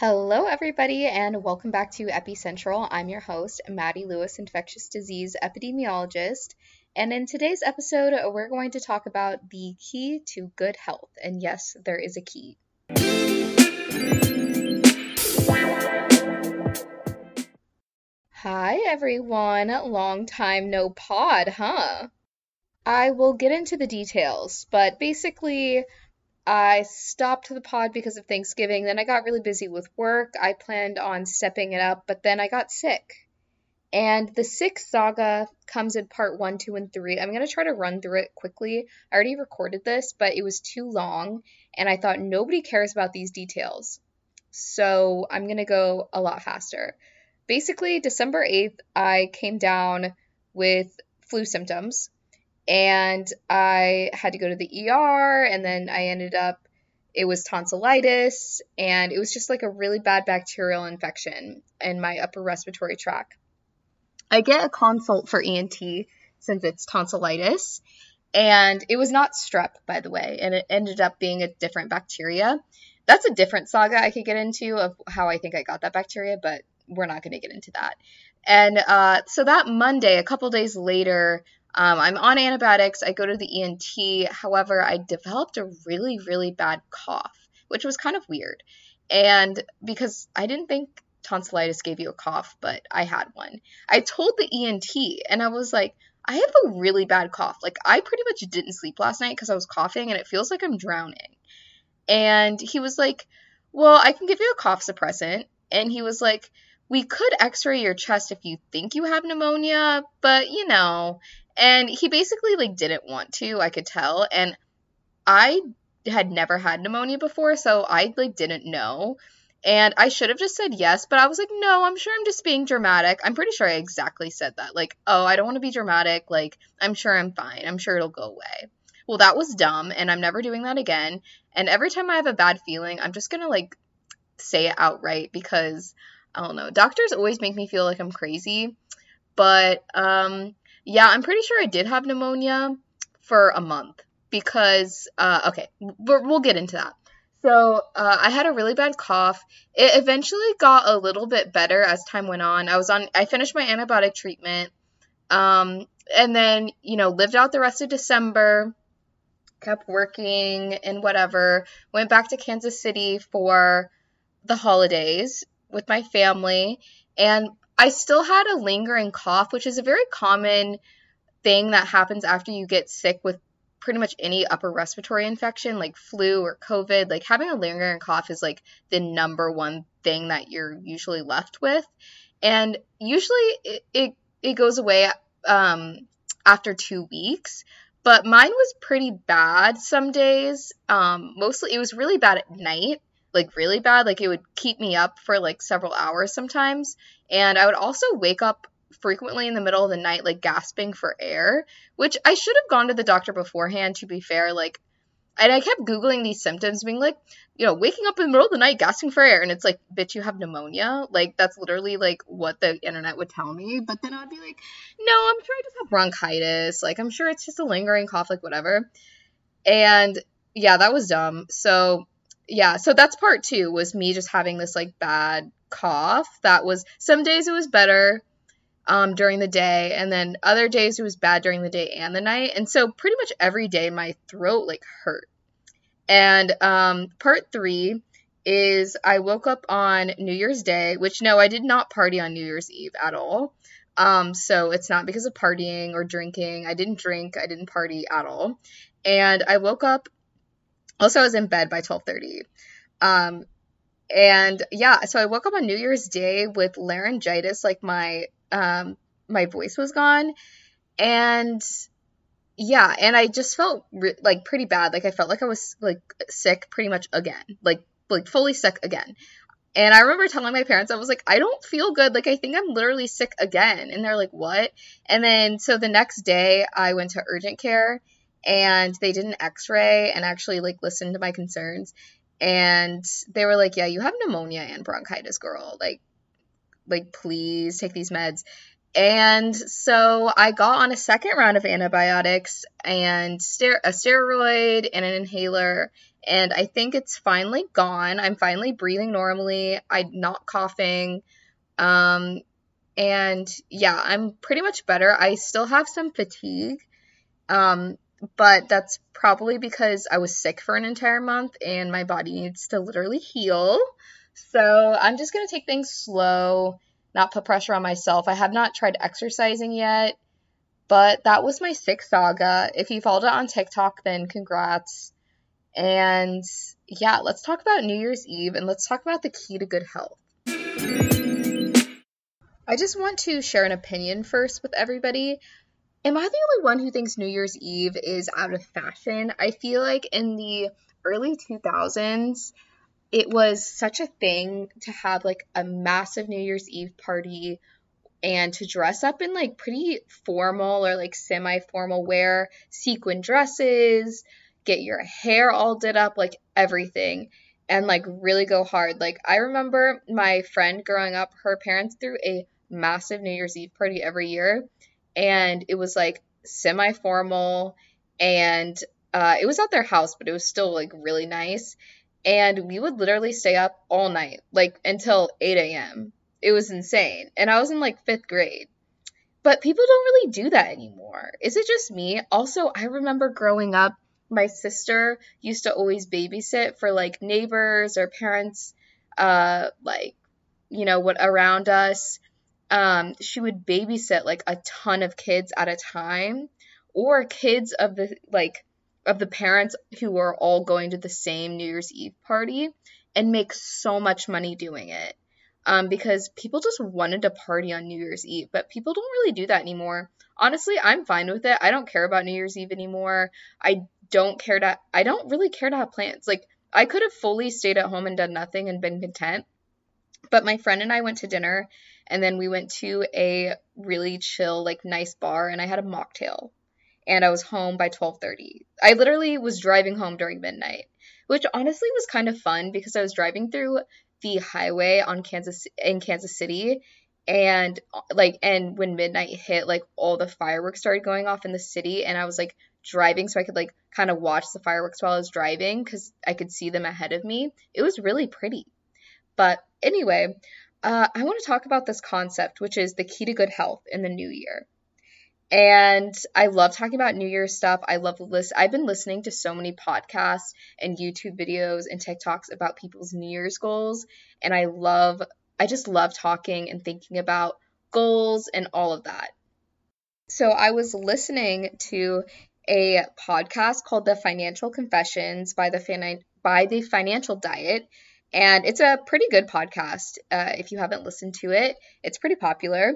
Hello, everybody, and welcome back to Epicentral. I'm your host, Maddie Lewis, infectious disease epidemiologist. And in today's episode, we're going to talk about the key to good health. And yes, there is a key. Hi, everyone. Long time no pod, huh? I will get into the details, but basically, I stopped the pod because of Thanksgiving. Then I got really busy with work. I planned on stepping it up, but then I got sick. And the sick saga comes in part one, two, and three. I'm going to try to run through it quickly. I already recorded this, but it was too long, and I thought nobody cares about these details. So I'm going to go a lot faster. Basically, December 8th, I came down with flu symptoms and I had to go to the ER, and then I ended up, it was tonsillitis, and it was just like a really bad bacterial infection in my upper respiratory tract. I get a consult for ENT since it's tonsillitis, and it was not strep, by the way, and it ended up being a different bacteria. That's a different saga I could get into of how I think I got that bacteria, but we're not going to get into that. And uh, so that Monday, a couple days later, um, I'm on antibiotics. I go to the ENT. However, I developed a really, really bad cough, which was kind of weird. And because I didn't think tonsillitis gave you a cough, but I had one. I told the ENT and I was like, I have a really bad cough. Like, I pretty much didn't sleep last night because I was coughing and it feels like I'm drowning. And he was like, Well, I can give you a cough suppressant. And he was like, We could x ray your chest if you think you have pneumonia, but you know, and he basically like didn't want to, I could tell. And I had never had pneumonia before, so I like didn't know. And I should have just said yes, but I was like, no, I'm sure I'm just being dramatic. I'm pretty sure I exactly said that. Like, oh, I don't want to be dramatic. Like, I'm sure I'm fine. I'm sure it'll go away. Well, that was dumb, and I'm never doing that again. And every time I have a bad feeling, I'm just gonna like say it outright because I don't know. Doctors always make me feel like I'm crazy. But um yeah, I'm pretty sure I did have pneumonia for a month because, uh, okay, we'll get into that. So uh, I had a really bad cough. It eventually got a little bit better as time went on. I was on, I finished my antibiotic treatment, um, and then you know lived out the rest of December. Kept working and whatever. Went back to Kansas City for the holidays with my family, and I still had a lingering cough, which is a very common thing that happens after you get sick with pretty much any upper respiratory infection like flu or covid like having a lingering cough is like the number one thing that you're usually left with and usually it it, it goes away um, after two weeks but mine was pretty bad some days um, mostly it was really bad at night like really bad. Like it would keep me up for like several hours sometimes. And I would also wake up frequently in the middle of the night, like gasping for air, which I should have gone to the doctor beforehand, to be fair. Like, and I kept Googling these symptoms, being like, you know, waking up in the middle of the night, gasping for air. And it's like, bitch, you have pneumonia. Like, that's literally like what the internet would tell me. But then I'd be like, no, I'm sure I just have bronchitis. Like, I'm sure it's just a lingering cough, like, whatever. And yeah, that was dumb. So yeah, so that's part two was me just having this like bad cough. That was some days it was better um, during the day, and then other days it was bad during the day and the night. And so pretty much every day my throat like hurt. And um, part three is I woke up on New Year's Day, which no, I did not party on New Year's Eve at all. Um, so it's not because of partying or drinking. I didn't drink, I didn't party at all. And I woke up also, I was in bed by 12:30. Um, and yeah, so I woke up on New Year's Day with laryngitis, like my um, my voice was gone, and yeah, and I just felt re- like pretty bad. Like I felt like I was like sick pretty much again, like like fully sick again. And I remember telling my parents, I was like, I don't feel good. Like, I think I'm literally sick again. And they're like, what? And then, so the next day, I went to urgent care and they did an x-ray and actually like listened to my concerns and they were like yeah you have pneumonia and bronchitis girl like like please take these meds and so i got on a second round of antibiotics and ster- a steroid and an inhaler and I think it's finally gone. I'm finally breathing normally. I'm not coughing. Um, and yeah, I'm pretty much better. I still have some fatigue. Um, but that's probably because I was sick for an entire month and my body needs to literally heal. So I'm just going to take things slow, not put pressure on myself. I have not tried exercising yet, but that was my sick saga. If you followed it on TikTok, then congrats. And yeah, let's talk about New Year's Eve and let's talk about the key to good health. I just want to share an opinion first with everybody. Am I the only one who thinks New Year's Eve is out of fashion? I feel like in the early 2000s, it was such a thing to have like a massive New Year's Eve party and to dress up in like pretty formal or like semi formal wear, sequin dresses, get your hair all did up, like everything, and like really go hard. Like, I remember my friend growing up, her parents threw a massive New Year's Eve party every year and it was like semi formal and uh, it was at their house, but it was still like really nice. And we would literally stay up all night, like until 8 a.m. It was insane. And I was in like fifth grade. But people don't really do that anymore. Is it just me? Also, I remember growing up, my sister used to always babysit for like neighbors or parents, uh, like, you know, what around us um, she would babysit like a ton of kids at a time or kids of the like of the parents who were all going to the same New Year's Eve party and make so much money doing it. Um, because people just wanted to party on New Year's Eve, but people don't really do that anymore. Honestly, I'm fine with it. I don't care about New Year's Eve anymore. I don't care to I don't really care to have plans. Like I could have fully stayed at home and done nothing and been content. But my friend and I went to dinner and then we went to a really chill like nice bar and I had a mocktail and I was home by 12:30. I literally was driving home during midnight, which honestly was kind of fun because I was driving through the highway on Kansas in Kansas City and like and when midnight hit like all the fireworks started going off in the city and I was like driving so I could like kind of watch the fireworks while I was driving cuz I could see them ahead of me. It was really pretty. But anyway, uh, I want to talk about this concept, which is the key to good health in the new year. And I love talking about New Year's stuff. I love list. I've been listening to so many podcasts and YouTube videos and TikToks about people's New Year's goals, and I love. I just love talking and thinking about goals and all of that. So I was listening to a podcast called The Financial Confessions by the by the Financial Diet, and it's a pretty good podcast. Uh, if you haven't listened to it, it's pretty popular.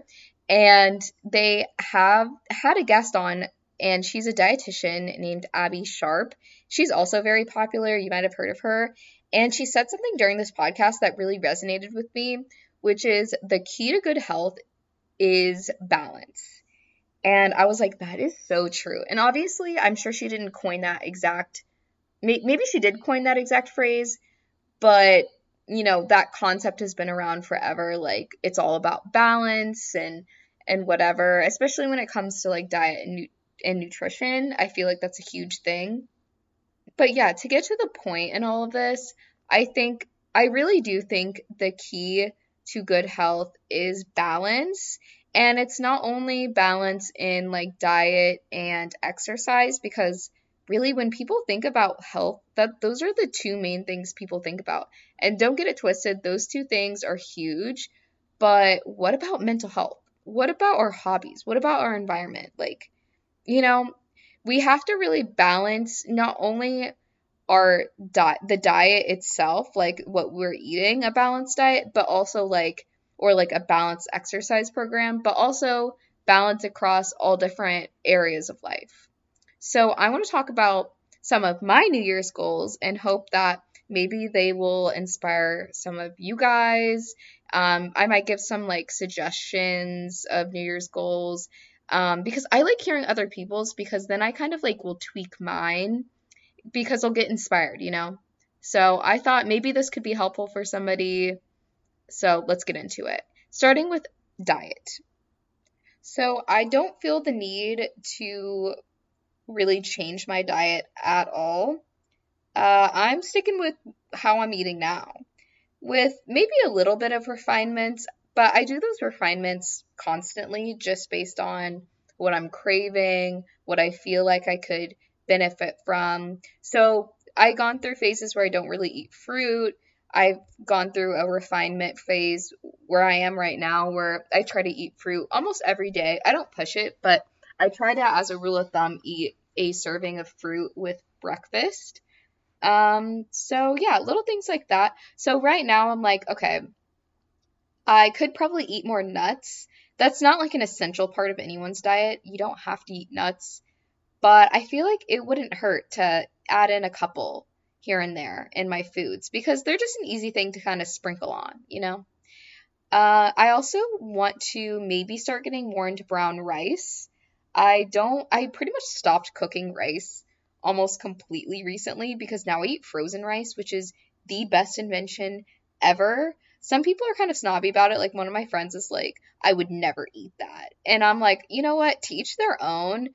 And they have had a guest on, and she's a dietitian named Abbey Sharp. She's also very popular. You might have heard of her. And she said something during this podcast that really resonated with me, which is the key to good health is balance. And I was like, that is so true. And obviously, I'm sure she didn't coin that exact, maybe she did coin that exact phrase, but you know that concept has been around forever like it's all about balance and and whatever especially when it comes to like diet and, nu- and nutrition i feel like that's a huge thing. But yeah to get to the point in all of this i think i really do think the key to good health is balance and it's not only balance in like diet and exercise because really when people think about health that those are the two main things people think about. And don't get it twisted those two things are huge but what about mental health? What about our hobbies? What about our environment? Like you know we have to really balance not only our diet the diet itself like what we're eating a balanced diet but also like or like a balanced exercise program but also balance across all different areas of life so I want to talk about some of my New Year's goals and hope that maybe they will inspire some of you guys. Um, I might give some like suggestions of New Year's goals um, because I like hearing other people's because then I kind of like will tweak mine because I'll get inspired, you know? So I thought maybe this could be helpful for somebody. So let's get into it. Starting with diet. So I don't feel the need to really change my diet at all. uh, I'm sticking with how I'm eating now, with maybe a little bit of refinements, but I do those refinements constantly just based on what I'm craving, what I feel like I could benefit from. So I've gone through phases where I don't really eat fruit. I've gone through a refinement phase where I am right now where I try to eat fruit almost every day. I don't push it, but I try to, as a rule of thumb, eat a serving of fruit with breakfast. Um, so yeah, little things like that. So right now I'm like, okay, I could probably eat more nuts. That's not like an essential part of anyone's diet. You don't have to eat nuts, but I feel like it wouldn't hurt to add in a couple here and there in my foods because they're just an easy thing to kind of sprinkle on, you know? Uh, I also want to maybe start getting more into brown rice. I don't, I pretty much stopped cooking rice almost completely recently because now I eat frozen rice, which is the best invention ever. Some people are kind of snobby about it. Like one of my friends is like, I would never eat that. And I'm like, you know what? Teach their own.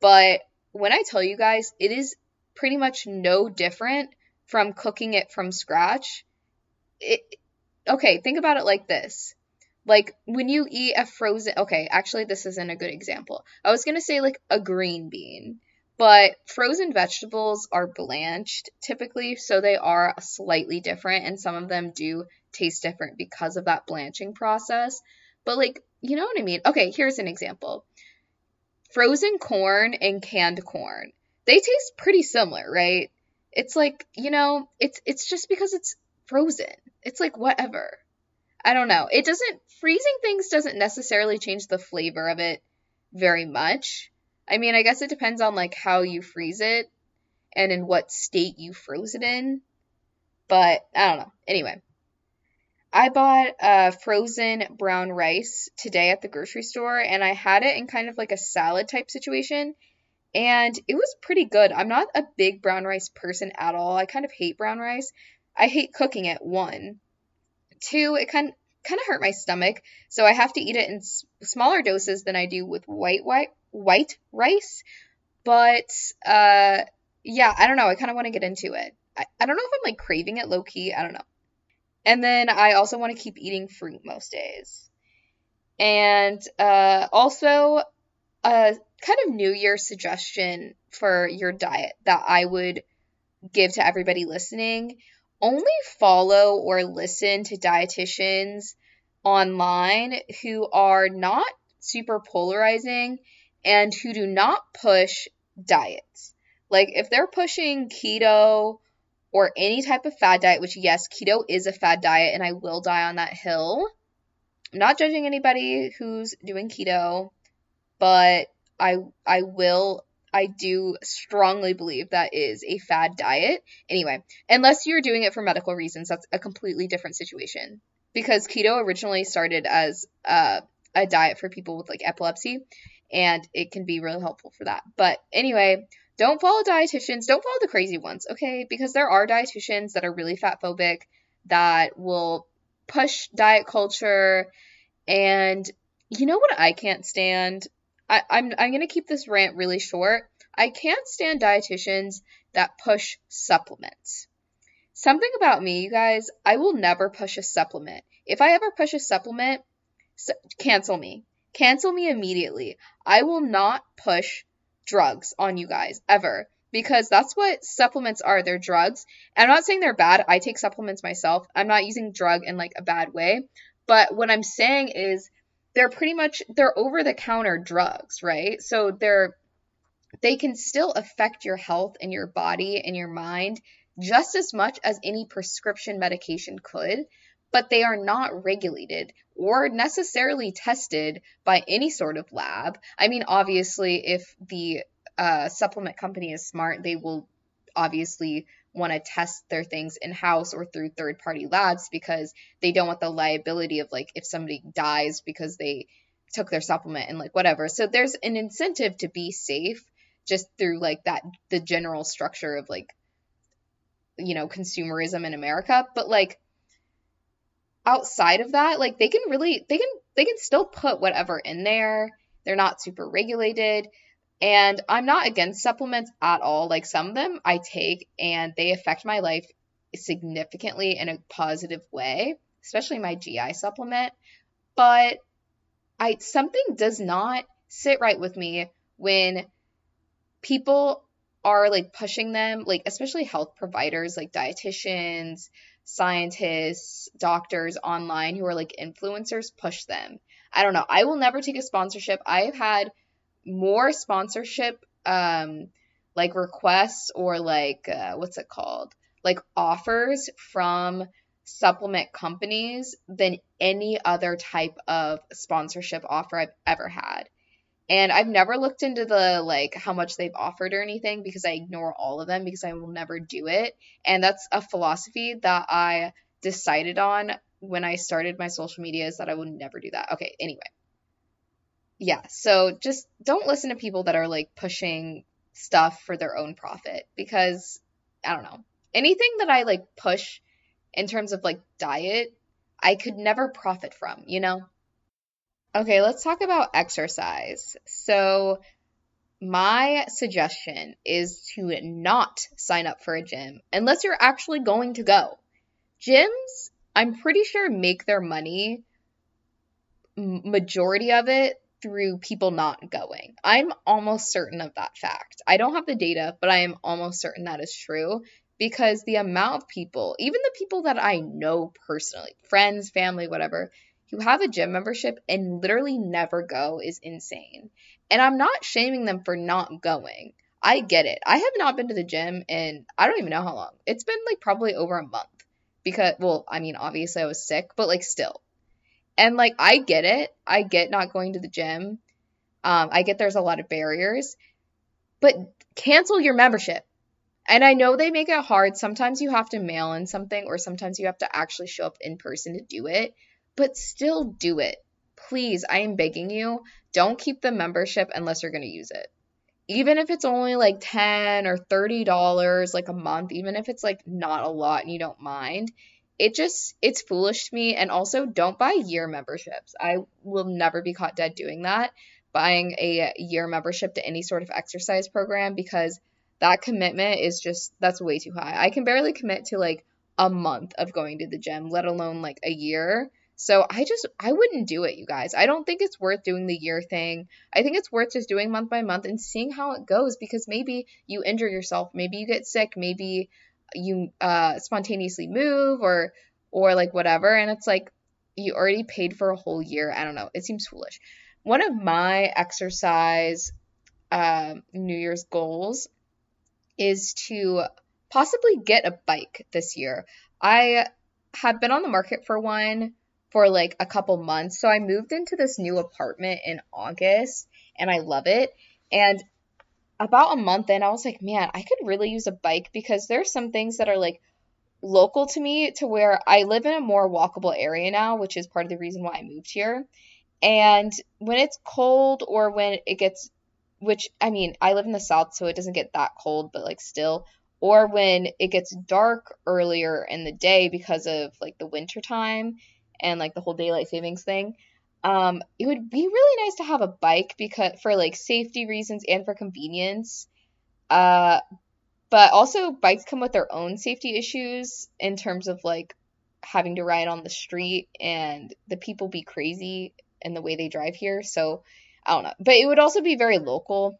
But when I tell you guys, it is pretty much no different from cooking it from scratch. It, okay, think about it like this. Like when you eat a frozen, okay, actually, this isn't a good example. I was going to say like a green bean, but frozen vegetables are blanched typically, so they are slightly different, and some of them do taste different because of that blanching process. But like, you know what I mean? Okay, here's an example frozen corn and canned corn they taste pretty similar, right? It's like, you know, it's it's just because it's frozen. It's like whatever. I don't know. It doesn't freezing things doesn't necessarily change the flavor of it very much. I mean, I guess it depends on like how you freeze it and in what state you froze it in. But I don't know. Anyway, I bought uh, frozen brown rice today at the grocery store and I had it in kind of like a salad type situation and it was pretty good. I'm not a big brown rice person at all. I kind of hate brown rice. I hate cooking it. One, two, it kind kind of hurt my stomach, so I have to eat it in s- smaller doses than I do with white white white rice. But uh, yeah, I don't know. I kind of want to get into it. I, I don't know if I'm like craving it low key. I don't know. And then I also want to keep eating fruit most days. And uh, also, a kind of New Year suggestion for your diet that I would give to everybody listening only follow or listen to dietitians online who are not super polarizing and who do not push diets. Like if they're pushing keto or any type of fad diet, which yes, keto is a fad diet and I will die on that hill. I'm not judging anybody who's doing keto but I I will I do strongly believe that is a fad diet. Anyway, unless you're doing it for medical reasons, that's a completely different situation. Because keto originally started as a diet for people with like epilepsy, and it can be really helpful for that. But anyway, don't follow dietitians. Don't follow the crazy ones, okay? Because there are dietitians that are really fat phobic that will push diet culture. And you know what I can't stand? I, I'm I'm gonna keep this rant really short. I can't stand dietitians that push supplements. Something about me, you guys, I will never push a supplement. If I ever push a supplement, cancel me. Cancel me immediately. I will not push drugs on you guys ever because that's what supplements are. They're drugs. And I'm not saying they're bad. I take supplements myself. I'm not using drug in like a bad way. But what I'm saying is they're pretty much they're over the counter drugs, right? So they're they can still affect your health and your body and your mind just as much as any prescription medication could, but they are not regulated or necessarily tested by any sort of lab. I mean, obviously, if the uh, supplement company is smart, they will obviously want to test their things in house or through third party labs because they don't want the liability of like if somebody dies because they took their supplement and like whatever. So there's an incentive to be safe just through like that the general structure of like you know consumerism in America, but like outside of that, like they can really they can they can still put whatever in there. They're not super regulated And I'm not against supplements at all. Like some of them I take and they affect my life significantly in a positive way, especially my GI supplement. But I something does not sit right with me when people are like pushing them, like especially health providers like dietitians, scientists, doctors online who are like influencers push them. I don't know. I will never take a sponsorship. I've had more sponsorship um like requests or like uh, what's it called? Like offers from supplement companies than any other type of sponsorship offer I've ever had. And I've never looked into the like how much they've offered or anything because I ignore all of them because I will never do it. And that's a philosophy that I decided on when I started my social media is that I would never do that. Okay, anyway. Yeah, so just don't listen to people that are like pushing stuff for their own profit because I don't know. Anything that I like push in terms of like diet, I could never profit from, you know? Okay, let's talk about exercise. So, my suggestion is to not sign up for a gym unless you're actually going to go. Gyms, I'm pretty sure, make their money, majority of it, through people not going. I'm almost certain of that fact. I don't have the data, but I am almost certain that is true because the amount of people, even the people that I know personally, friends, family, whatever, who have a gym membership and literally never go is insane. And I'm not shaming them for not going. I get it. I have not been to the gym in I don't even know how long. It's been like probably over a month. Because well, I mean, obviously I was sick, but like still. And like I get it. I get not going to the gym. Um, I get there's a lot of barriers. But cancel your membership. And I know they make it hard. Sometimes you have to mail in something or sometimes you have to actually show up in person to do it but still do it. Please, I am begging you, don't keep the membership unless you're going to use it. Even if it's only like 10 or 30 dollars like a month, even if it's like not a lot and you don't mind, it just it's foolish to me and also don't buy year memberships. I will never be caught dead doing that, buying a year membership to any sort of exercise program because that commitment is just that's way too high. I can barely commit to like a month of going to the gym, let alone like a year. So I just I wouldn't do it, you guys. I don't think it's worth doing the year thing. I think it's worth just doing month by month and seeing how it goes because maybe you injure yourself, maybe you get sick, maybe you uh spontaneously move or or like whatever and it's like you already paid for a whole year. I don't know. It seems foolish. One of my exercise uh, New Year's goals is to possibly get a bike this year. I have been on the market for one for like a couple months. So I moved into this new apartment in August and I love it. And about a month in, I was like, man, I could really use a bike because there's some things that are like local to me to where I live in a more walkable area now, which is part of the reason why I moved here. And when it's cold or when it gets, which I mean, I live in the south, so it doesn't get that cold, but like still, or when it gets dark earlier in the day because of like the winter time and like the whole daylight savings thing. Um, it would be really nice to have a bike because for like safety reasons and for convenience. Uh, but also bikes come with their own safety issues in terms of like having to ride on the street and the people be crazy in the way they drive here. So I don't know, but it would also be very local.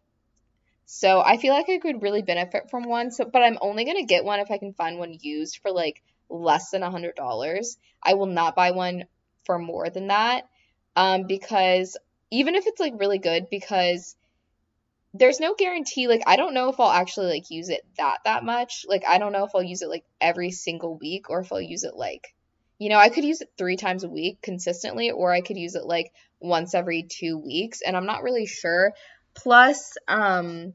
So I feel like I could really benefit from one. So, but I'm only gonna get one if I can find one used for like less than a hundred dollars. I will not buy one for more than that. Um, because even if it's like really good, because there's no guarantee, like I don't know if I'll actually like use it that that much. Like I don't know if I'll use it like every single week or if I'll use it like you know, I could use it three times a week consistently, or I could use it like once every two weeks, and I'm not really sure. Plus, um,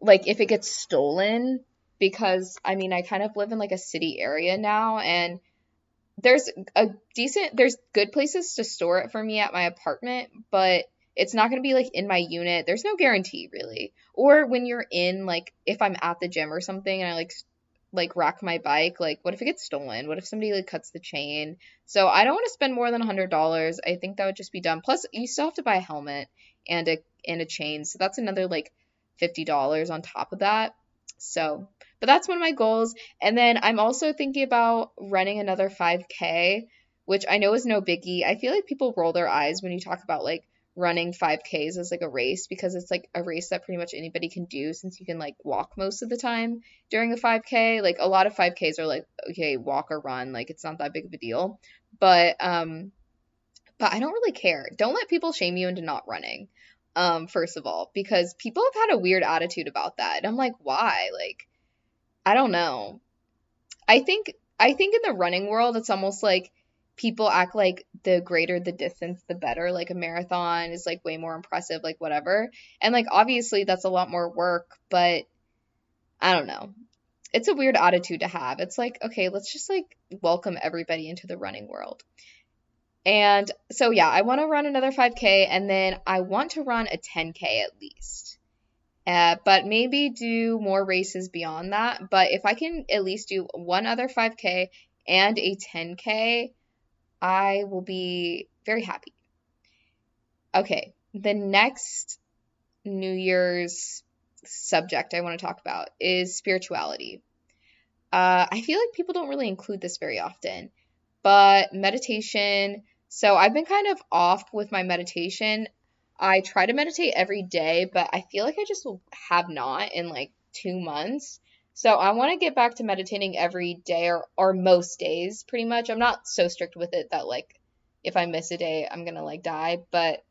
like if it gets stolen, because I mean, I kind of live in like a city area now and there's a decent there's good places to store it for me at my apartment, but it's not going to be like in my unit. There's no guarantee really. Or when you're in like if I'm at the gym or something and I like like wreck my bike? Like, what if it gets stolen? What if somebody like cuts the chain? So I don't want to spend more than a hundred dollars. I think that would just be dumb. Plus, you still have to buy a helmet and a and a chain, so that's another like fifty dollars on top of that. So, but that's one of my goals. And then I'm also thinking about running another 5K, which I know is no biggie. I feel like people roll their eyes when you talk about like running 5Ks as like a race because it's like a race that pretty much anybody can do since you can like walk most of the time during a 5K. Like a lot of 5Ks are like okay, walk or run, like it's not that big of a deal. But um but I don't really care. Don't let people shame you into not running. Um first of all, because people have had a weird attitude about that. And I'm like, why? Like I don't know. I think I think in the running world it's almost like people act like the greater the distance the better. Like a marathon is like way more impressive like whatever. And like obviously that's a lot more work but i don't know. It's a weird attitude to have. It's like okay let's just like welcome everybody into the running world. And so yeah i want to run another 5k and then i want to run a 10k at least uh, but maybe do more races beyond that but if i can at least do one other 5k and a 10k I will be very happy. Okay, the next New Year's subject I want to talk about is spirituality. Uh, I feel like people don't really include this very often, but meditation. So I've been kind of off with my meditation. I try to meditate every day, but I feel like I just have not in like two months. So I want to get back to meditating every day or, or most days, pretty much. I'm not so strict with it that like if I miss a day, I'm gonna like die. But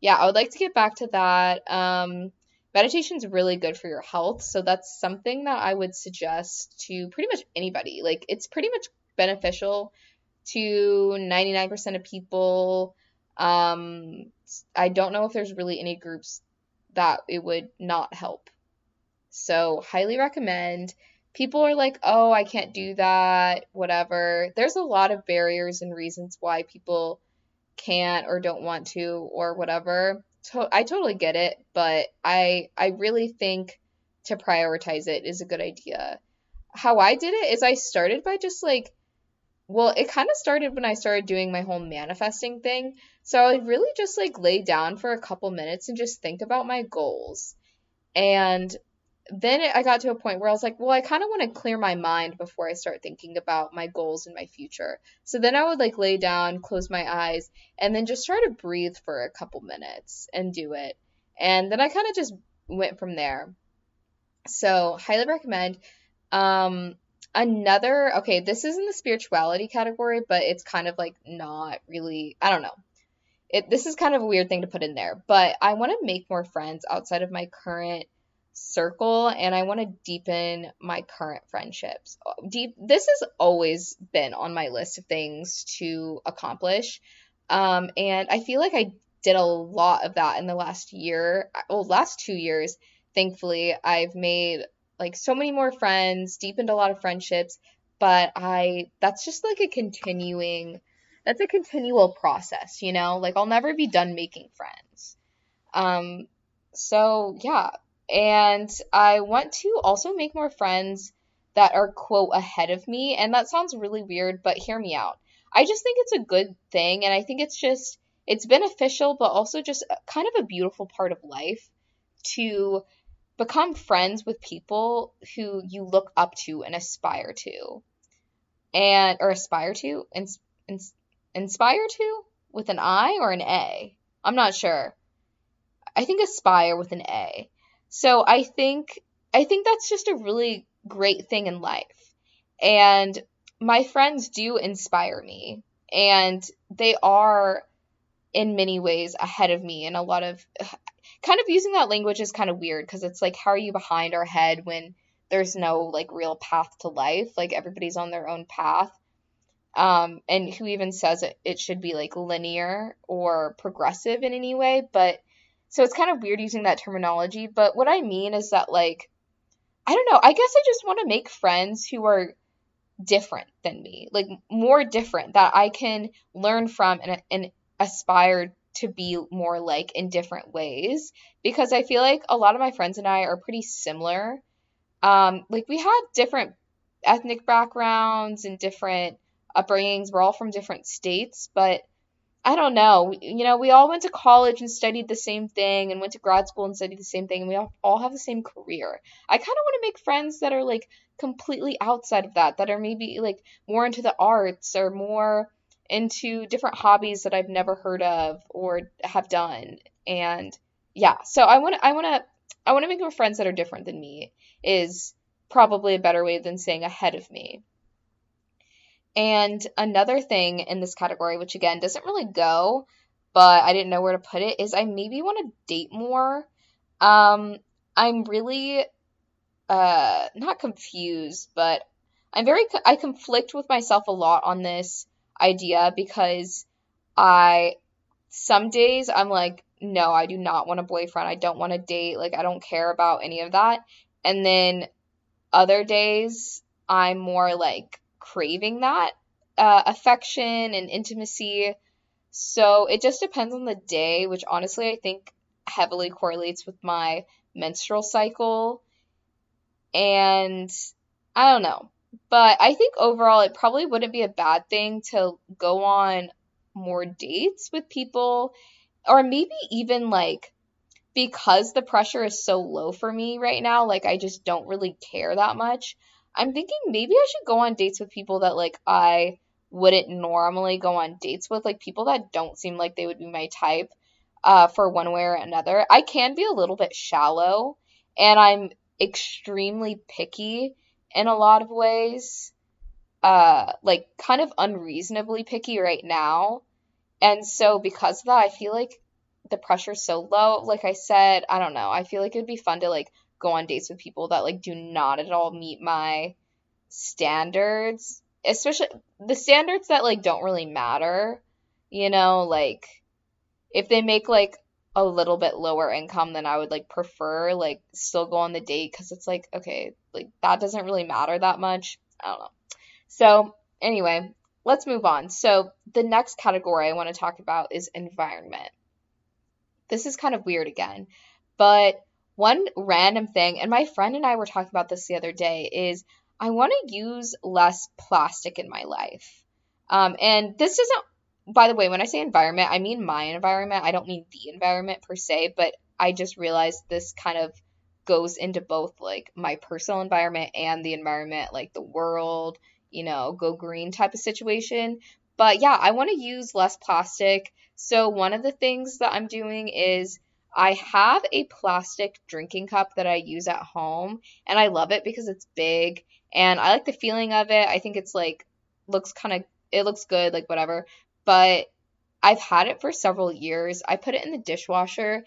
yeah, I would like to get back to that. Um, meditation is really good for your health, so that's something that I would suggest to pretty much anybody. Like it's pretty much beneficial to 99% of people. Um, I don't know if there's really any groups that it would not help. So, highly recommend. People are like, oh, I can't do that, whatever. There's a lot of barriers and reasons why people can't or don't want to or whatever. To- I totally get it, but I I really think to prioritize it is a good idea. How I did it is I started by just like well, it kind of started when I started doing my whole manifesting thing. So I really just like lay down for a couple minutes and just think about my goals. And then I got to a point where I was like, well, I kind of want to clear my mind before I start thinking about my goals in my future. So then I would like lay down, close my eyes, and then just try to breathe for a couple minutes and do it. And then I kind of just went from there. So, highly recommend. Um, another, okay, this is in the spirituality category, but it's kind of like not really, I don't know. It, this is kind of a weird thing to put in there, but I want to make more friends outside of my current circle and I want to deepen my current friendships. Deep this has always been on my list of things to accomplish. Um, and I feel like I did a lot of that in the last year, well last 2 years. Thankfully, I've made like so many more friends, deepened a lot of friendships, but I that's just like a continuing that's a continual process, you know? Like I'll never be done making friends. Um so yeah, and I want to also make more friends that are, quote, ahead of me. And that sounds really weird, but hear me out. I just think it's a good thing. And I think it's just, it's beneficial, but also just kind of a beautiful part of life to become friends with people who you look up to and aspire to. And, or aspire to, ins, ins, inspire to with an I or an A. I'm not sure. I think aspire with an A. So I think I think that's just a really great thing in life. And my friends do inspire me and they are in many ways ahead of me and a lot of kind of using that language is kind of weird because it's like how are you behind our head when there's no like real path to life like everybody's on their own path um, and who even says it, it should be like linear or progressive in any way but so it's kind of weird using that terminology, but what I mean is that like I don't know, I guess I just want to make friends who are different than me, like more different that I can learn from and, and aspire to be more like in different ways because I feel like a lot of my friends and I are pretty similar. Um, like we had different ethnic backgrounds and different upbringings. We're all from different states, but I don't know. You know, we all went to college and studied the same thing and went to grad school and studied the same thing and we all, have the same career. I kind of want to make friends that are like completely outside of that, that are maybe like more into the arts or more into different hobbies that I've never heard of or have done. And yeah, so I want to I want to I want to make more friends that are different than me is probably a better way than saying ahead of me. And another thing in this category, which again doesn't really go, but I didn't know where to put it, is I maybe want to date more. Um, I'm really uh, not confused, but I'm very I conflict with myself a lot on this idea because I some days I'm like, no, I do not want a boyfriend. I don't want to date. Like I don't care about any of that. And then other days I'm more like craving that uh, affection and intimacy. So it just depends on the day, which honestly I think heavily correlates with my menstrual cycle. And I don't know. But I think overall it probably wouldn't be a bad thing to go on more dates with people or maybe even like because the pressure is so low for me right now, like I just don't really care that much. I'm thinking maybe I should go on dates with people that like I wouldn't normally go on dates with, like people that don't seem like they would be my type uh, for one way or another. I can be a little bit shallow and I'm extremely picky in a lot of ways. Uh, like kind of unreasonably picky right now. And so because of that, I feel like the pressure's so low. Like I said, I don't know. I feel like it would be fun to like go on dates with people that like do not at all meet my standards especially the standards that like don't really matter you know like if they make like a little bit lower income than I would like prefer like still go on the date cuz it's like okay like that doesn't really matter that much. I don't know. So anyway let's move on. So the next category I want to talk about is environment. This is kind of weird again but one random thing, and my friend and I were talking about this the other day, is I want to use less plastic in my life. Um, and this doesn't, by the way, when I say environment, I mean my environment. I don't mean the environment per se, but I just realized this kind of goes into both like my personal environment and the environment, like the world, you know, go green type of situation. But yeah, I want to use less plastic. So one of the things that I'm doing is I have a plastic drinking cup that I use at home, and I love it because it's big and I like the feeling of it. I think it's like looks kind of it looks good, like whatever. But I've had it for several years. I put it in the dishwasher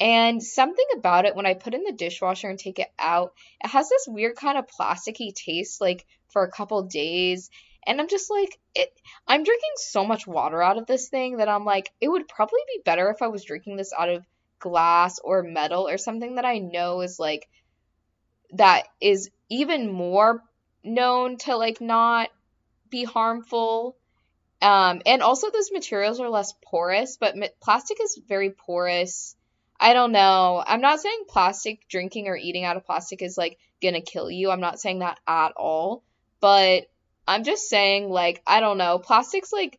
and something about it when I put in the dishwasher and take it out, it has this weird kind of plasticky taste like for a couple days. And I'm just like, it I'm drinking so much water out of this thing that I'm like, it would probably be better if I was drinking this out of glass or metal or something that I know is like that is even more known to like not be harmful. Um, and also those materials are less porous, but plastic is very porous. I don't know. I'm not saying plastic drinking or eating out of plastic is like gonna kill you. I'm not saying that at all. But I'm just saying like I don't know. Plastic's like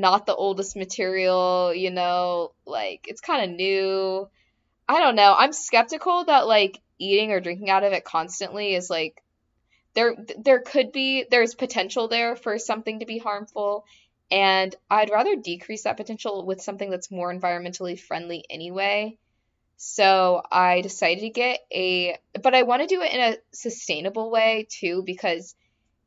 not the oldest material, you know, like it's kind of new. I don't know. I'm skeptical that like eating or drinking out of it constantly is like there there could be there's potential there for something to be harmful and I'd rather decrease that potential with something that's more environmentally friendly anyway. So I decided to get a but I want to do it in a sustainable way too because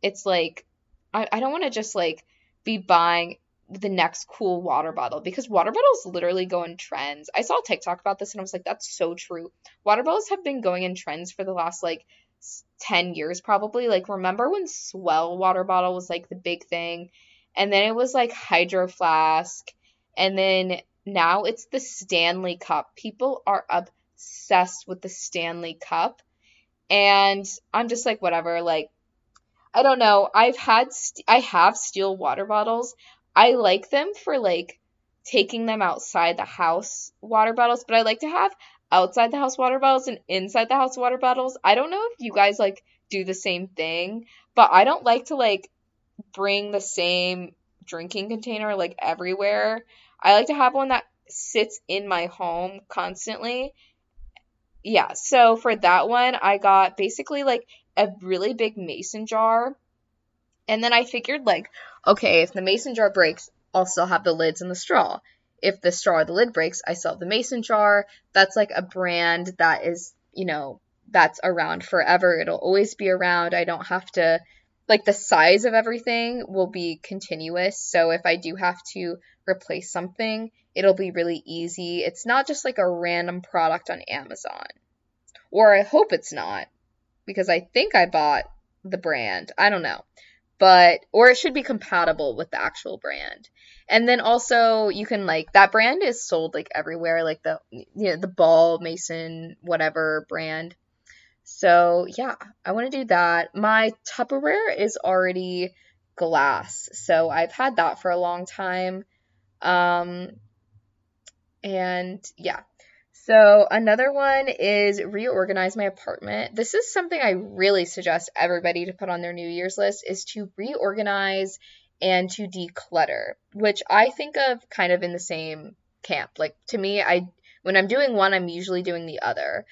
it's like I, I don't want to just like be buying the next cool water bottle because water bottles literally go in trends. I saw TikTok about this and I was like, that's so true. Water bottles have been going in trends for the last like 10 years probably. Like, remember when S'well water bottle was like the big thing? And then it was like Hydro Flask. And then now it's the Stanley Cup. People are obsessed with the Stanley Cup. And I'm just like, whatever. Like, I don't know. I've had, st- I have steel water bottles. I like them for like taking them outside the house water bottles, but I like to have outside the house water bottles and inside the house water bottles. I don't know if you guys like do the same thing, but I don't like to like bring the same drinking container like everywhere. I like to have one that sits in my home constantly. Yeah, so for that one, I got basically like a really big mason jar. And then I figured like, okay, if the mason jar breaks, I'll still have the lids and the straw. If the straw or the lid breaks, I still have the mason jar. That's like a brand that is, you know, that's around forever. It'll always be around. I don't have to like the size of everything will be continuous. So if I do have to replace something, it'll be really easy. It's not just like a random product on Amazon. Or I hope it's not because I think I bought the brand. I don't know. But or it should be compatible with the actual brand. And then also you can like that brand is sold like everywhere like the you know the Ball Mason whatever brand. So yeah, I want to do that. My Tupperware is already glass, so I've had that for a long time. Um, and yeah. So another one is reorganize my apartment. This is something I really suggest everybody to put on their New Year's list is to reorganize and to declutter, which I think of kind of in the same camp. Like to me, I when I'm doing one, I'm usually doing the other.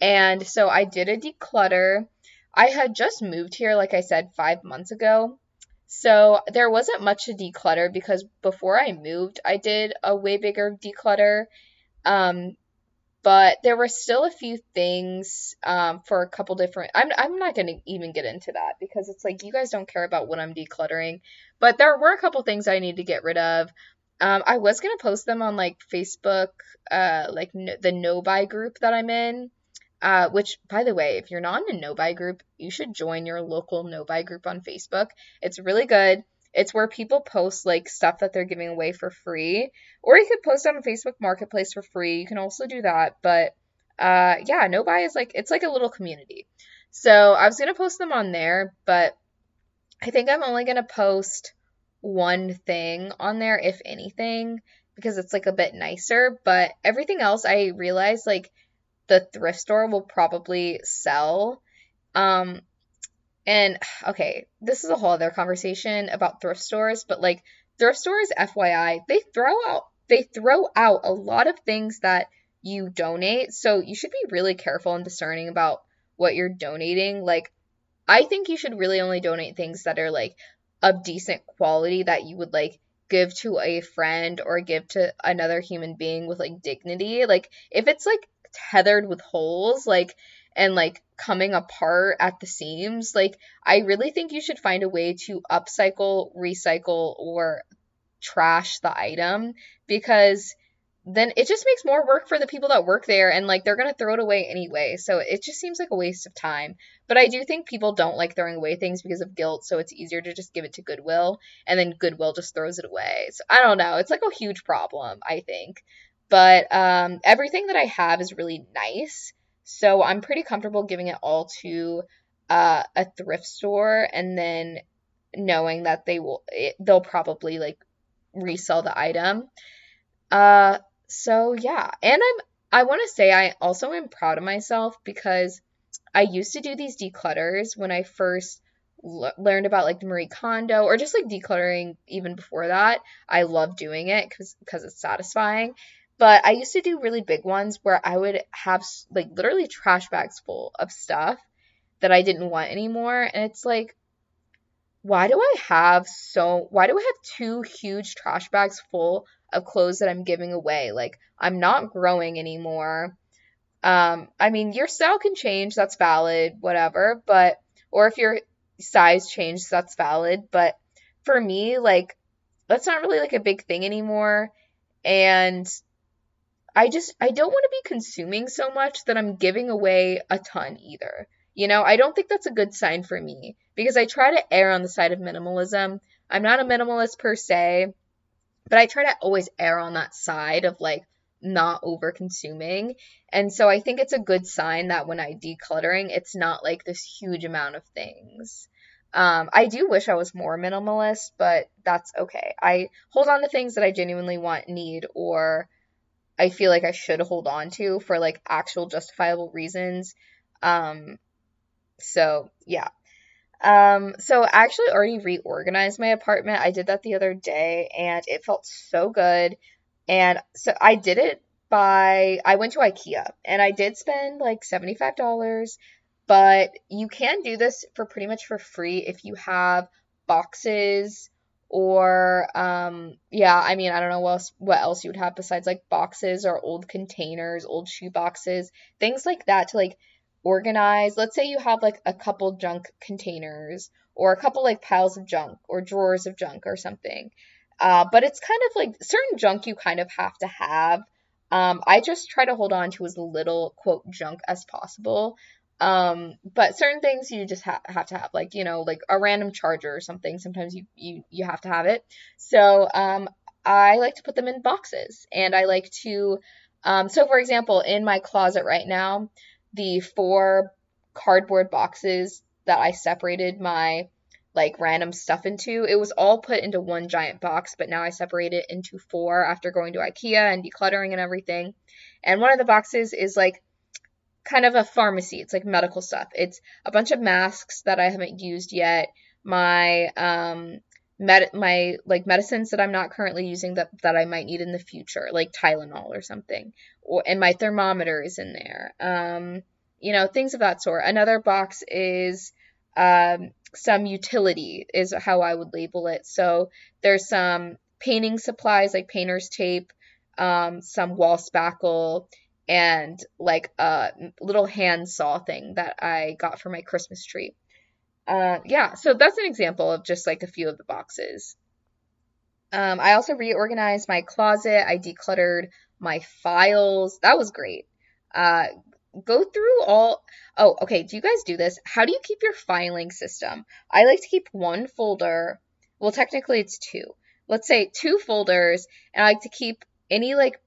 And so I did a declutter. I had just moved here, like I said, five months ago. So there wasn't much to declutter because before I moved, I did a way bigger declutter. Um, but there were still a few things um, for a couple different. I'm I'm not gonna even get into that because it's like you guys don't care about what I'm decluttering. But there were a couple things I need to get rid of. Um, I was gonna post them on like Facebook, uh, like no, the no buy group that I'm in. Uh, which, by the way, if you're not in a no buy group, you should join your local no buy group on Facebook. It's really good. It's where people post like stuff that they're giving away for free, or you could post on Facebook Marketplace for free. You can also do that, but uh, yeah, no buy is like it's like a little community. So I was gonna post them on there, but I think I'm only gonna post one thing on there, if anything, because it's like a bit nicer. But everything else, I realized like the thrift store will probably sell. Um, and okay, this is a whole other conversation about thrift stores, but like thrift stores, FYI, they throw out they throw out a lot of things that you donate. So you should be really careful and discerning about what you're donating. Like I think you should really only donate things that are like of decent quality that you would like give to a friend or give to another human being with like dignity. Like if it's like tethered with holes like and like coming apart at the seams like i really think you should find a way to upcycle recycle or trash the item because then it just makes more work for the people that work there and like they're going to throw it away anyway. So it just seems like a waste of time. But I do think people don't like throwing away things because of guilt, so it's easier to just give it to Goodwill and then Goodwill just throws it away. So I don't know, it's like a huge problem, I think. But um, everything that I have is really nice. So I'm pretty comfortable giving it all to uh, a thrift store and then knowing that they will it, they'll probably like resell the item. Uh so yeah, and I'm I want to say I also am proud of myself because I used to do these declutters when I first l- learned about like Marie Kondo or just like decluttering even before that. I love doing it cuz cuz it's satisfying. But I used to do really big ones where I would have like literally trash bags full of stuff that I didn't want anymore. And it's like, why do I have so, why do I have two huge trash bags full of clothes that I'm giving away? Like, I'm not growing anymore. Um, I mean, your style can change, that's valid, whatever. But, or if your size changes, that's valid. But for me, like, that's not really like a big thing anymore. And I just I don't want to be consuming so much that I'm giving away a ton either. You know, I don't think that's a good sign for me because I try to err on the side of minimalism. I'm not a minimalist per se, but I try to always err on that side of like not over consuming. And so I think it's a good sign that when I decluttering, it's not like this huge amount of things. Um, I do wish I was more minimalist, but that's okay. I hold on to things that I genuinely want, need, or I feel like I should hold on to for like actual justifiable reasons. Um, So, yeah. Um, so I actually already reorganized my apartment. I did that the other day and it felt so good. And so I did it by I went to IKEA and I did spend like $75, but you can do this for pretty much for free if you have boxes or um yeah, I mean, I don't know what else what else you would have besides like boxes or old containers, old shoe boxes, things like that to like organize. Let's say you have like a couple junk containers or a couple like piles of junk or drawers of junk or something. Uh, but it's kind of like certain junk you kind of have to have. Um, I just try to hold on to as little quote junk as possible. Um, but certain things you just ha- have to have, like you know, like a random charger or something. Sometimes you you you have to have it. So um, I like to put them in boxes, and I like to. Um, so for example, in my closet right now, the four cardboard boxes that I separated my like random stuff into. It was all put into one giant box, but now I separate it into four after going to IKEA and decluttering and everything. And one of the boxes is like kind of a pharmacy. It's like medical stuff. It's a bunch of masks that I haven't used yet. My um med my like medicines that I'm not currently using that that I might need in the future, like Tylenol or something. Or and my thermometer is in there. Um you know, things of that sort. Another box is um some utility is how I would label it. So there's some painting supplies like painter's tape, um, some wall spackle, and like a little hand saw thing that I got for my Christmas tree. Uh, yeah, so that's an example of just like a few of the boxes. Um, I also reorganized my closet. I decluttered my files. That was great. Uh, go through all. Oh, okay. Do you guys do this? How do you keep your filing system? I like to keep one folder. Well, technically it's two. Let's say two folders, and I like to keep any like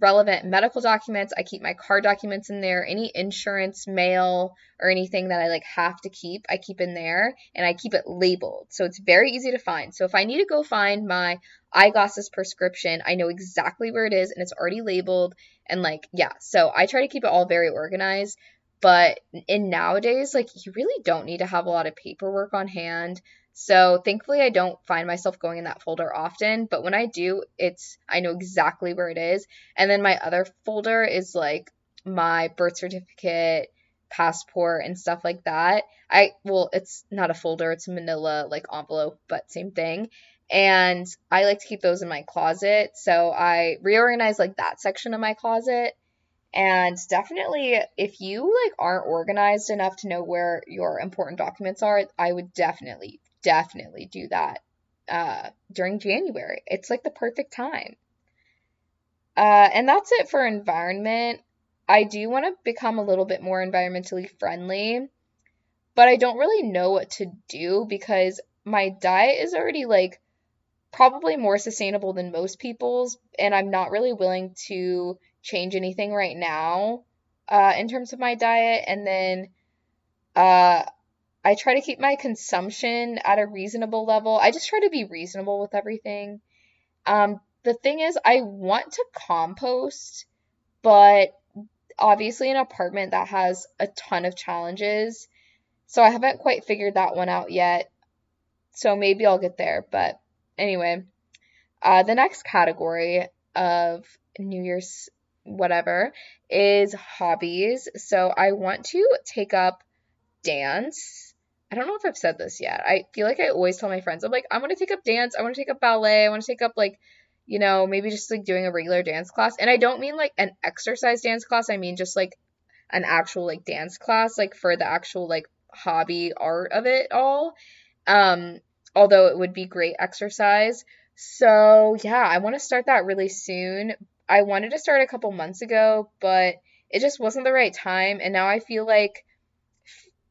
relevant medical documents. I keep my car documents in there. Any insurance, mail, or anything that I like have to keep, I keep in there and I keep it labeled. So it's very easy to find. So if I need to go find my eyeglasses prescription, I know exactly where it is and it's already labeled. And like, yeah, so I try to keep it all very organized. But in nowadays, like, you really don't need to have a lot of paperwork on hand. So thankfully I don't find myself going in that folder often, but when I do, it's I know exactly where it is. And then my other folder is like my birth certificate, passport and stuff like that. I well, it's not a folder, it's a manila like envelope, but same thing. And I like to keep those in my closet. So I reorganize like that section of my closet. And definitely if you like aren't organized enough to know where your important documents are, I would definitely definitely do that uh, during January. It's like the perfect time. Uh, and that's it for environment. I do want to become a little bit more environmentally friendly, but I don't really know what to do because my diet is already like probably more sustainable than most people's, and I'm not really willing to change anything right now uh, in terms of my diet. And then uh, I try to keep my consumption at a reasonable level. I just try to be reasonable with everything. Um, the thing is, I want to compost, but obviously, an apartment that has a ton of challenges. So I haven't quite figured that one out yet. So maybe I'll get there. But anyway, uh, the next category of New Year's whatever is hobbies. So I want to take up dance I don't know if I've said this yet. I feel like I always tell my friends, I'm like, I want to take up dance. I want to take up ballet. I want to take up like, you know, maybe just like doing a regular dance class. And I don't mean like an exercise dance class. I mean just like an actual like dance class, like for the actual like hobby art of it all. Um, although it would be great exercise. So yeah, I want to start that really soon. I wanted to start a couple months ago, but it just wasn't the right time. And now I feel like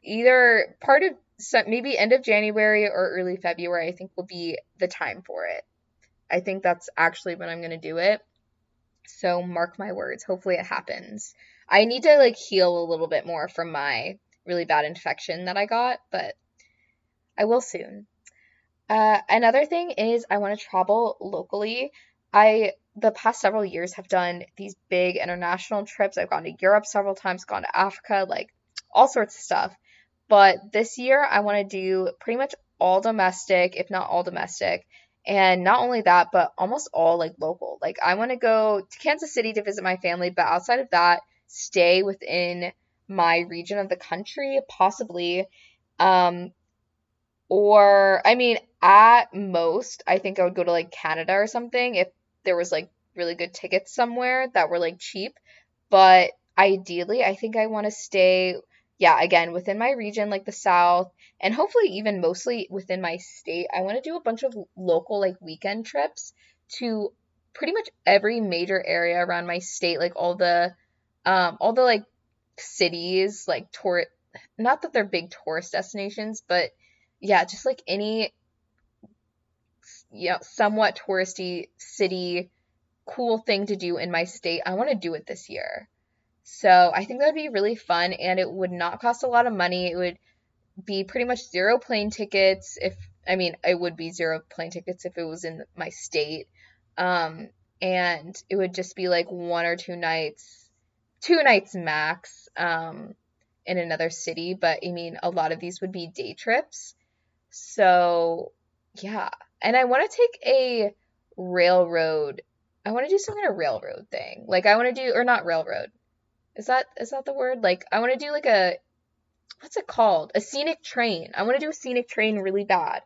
either part of so maybe end of January or early February, I think will be the time for it. I think that's actually when I'm going to do it. So mark my words. Hopefully it happens. I need to like heal a little bit more from my really bad infection that I got, but I will soon. Uh, another thing is I want to travel locally. I the past several years have done these big international trips. I've gone to Europe several times, gone to Africa, like all sorts of stuff. But this year I want to do pretty much all domestic, if not all domestic. And not only that, but almost all like local. Like I want to go to Kansas City to visit my family, but outside of that, stay within my region of the country, possibly. Um, or I mean, at most, I think I would go to like Canada or something if there was like really good tickets somewhere that were like cheap. But ideally, I think I want to stay, yeah, again, within my region, like the South, and hopefully even mostly within my state. I want to do a bunch of local, like weekend trips to pretty much every major area around my state, like all the, um, all the like cities, like tour, not that they're big tourist destinations, but yeah, just like any, you know, somewhat touristy city cool thing to do in my state. I want to do it this year. So I think that would be really fun and it would not cost a lot of money. It would be pretty much zero plane tickets if I mean it would be zero plane tickets if it was in my state. Um and it would just be like one or two nights, two nights max um in another city, but I mean a lot of these would be day trips. So, yeah. And I want to take a railroad I want to do some kind of railroad thing. Like I want to do or not railroad. Is that is that the word? Like I want to do like a what's it called? A scenic train. I want to do a scenic train really bad.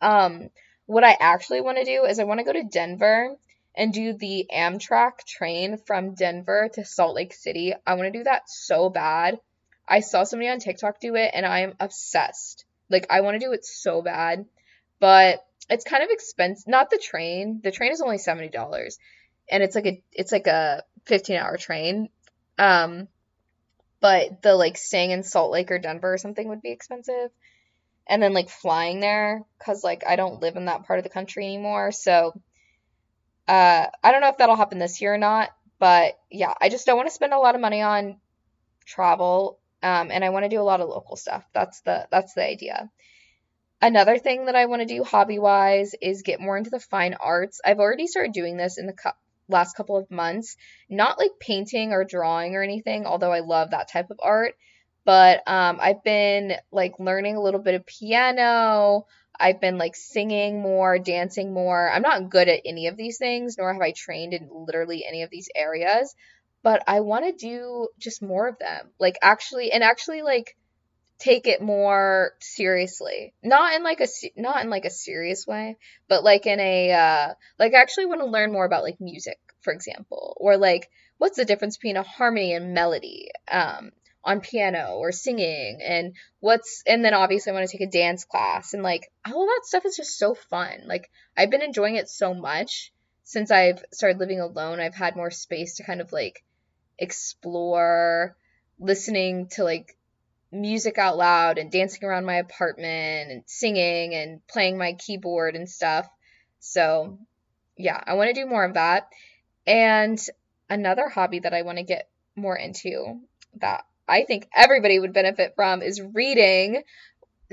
Um what I actually want to do is I want to go to Denver and do the Amtrak train from Denver to Salt Lake City. I want to do that so bad. I saw somebody on TikTok do it and I am obsessed. Like I want to do it so bad. But it's kind of expensive. Not the train. The train is only seventy dollars, and it's like a it's like a fifteen hour train. Um, but the like staying in Salt Lake or Denver or something would be expensive, and then like flying there because like I don't live in that part of the country anymore. So, uh, I don't know if that'll happen this year or not. But yeah, I just don't want to spend a lot of money on travel. Um, and I want to do a lot of local stuff. That's the that's the idea. Another thing that I want to do hobby wise is get more into the fine arts. I've already started doing this in the cu- last couple of months. Not like painting or drawing or anything, although I love that type of art. But um, I've been like learning a little bit of piano. I've been like singing more, dancing more. I'm not good at any of these things, nor have I trained in literally any of these areas. But I want to do just more of them. Like actually, and actually like take it more seriously. Not in like a not in like a serious way but like in a uh like I actually want to learn more about like music for example or like what's the difference between a harmony and melody um on piano or singing and what's and then obviously I want to take a dance class and like all that stuff is just so fun. Like I've been enjoying it so much since I've started living alone. I've had more space to kind of like explore listening to like music out loud and dancing around my apartment and singing and playing my keyboard and stuff. So, yeah, I want to do more of that. And another hobby that I want to get more into that I think everybody would benefit from is reading.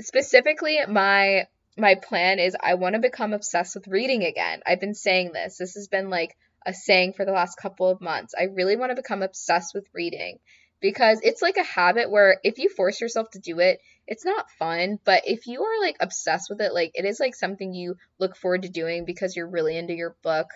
Specifically, my my plan is I want to become obsessed with reading again. I've been saying this. This has been like a saying for the last couple of months. I really want to become obsessed with reading because it's like a habit where if you force yourself to do it, it's not fun. But if you are like obsessed with it, like it is like something you look forward to doing because you're really into your book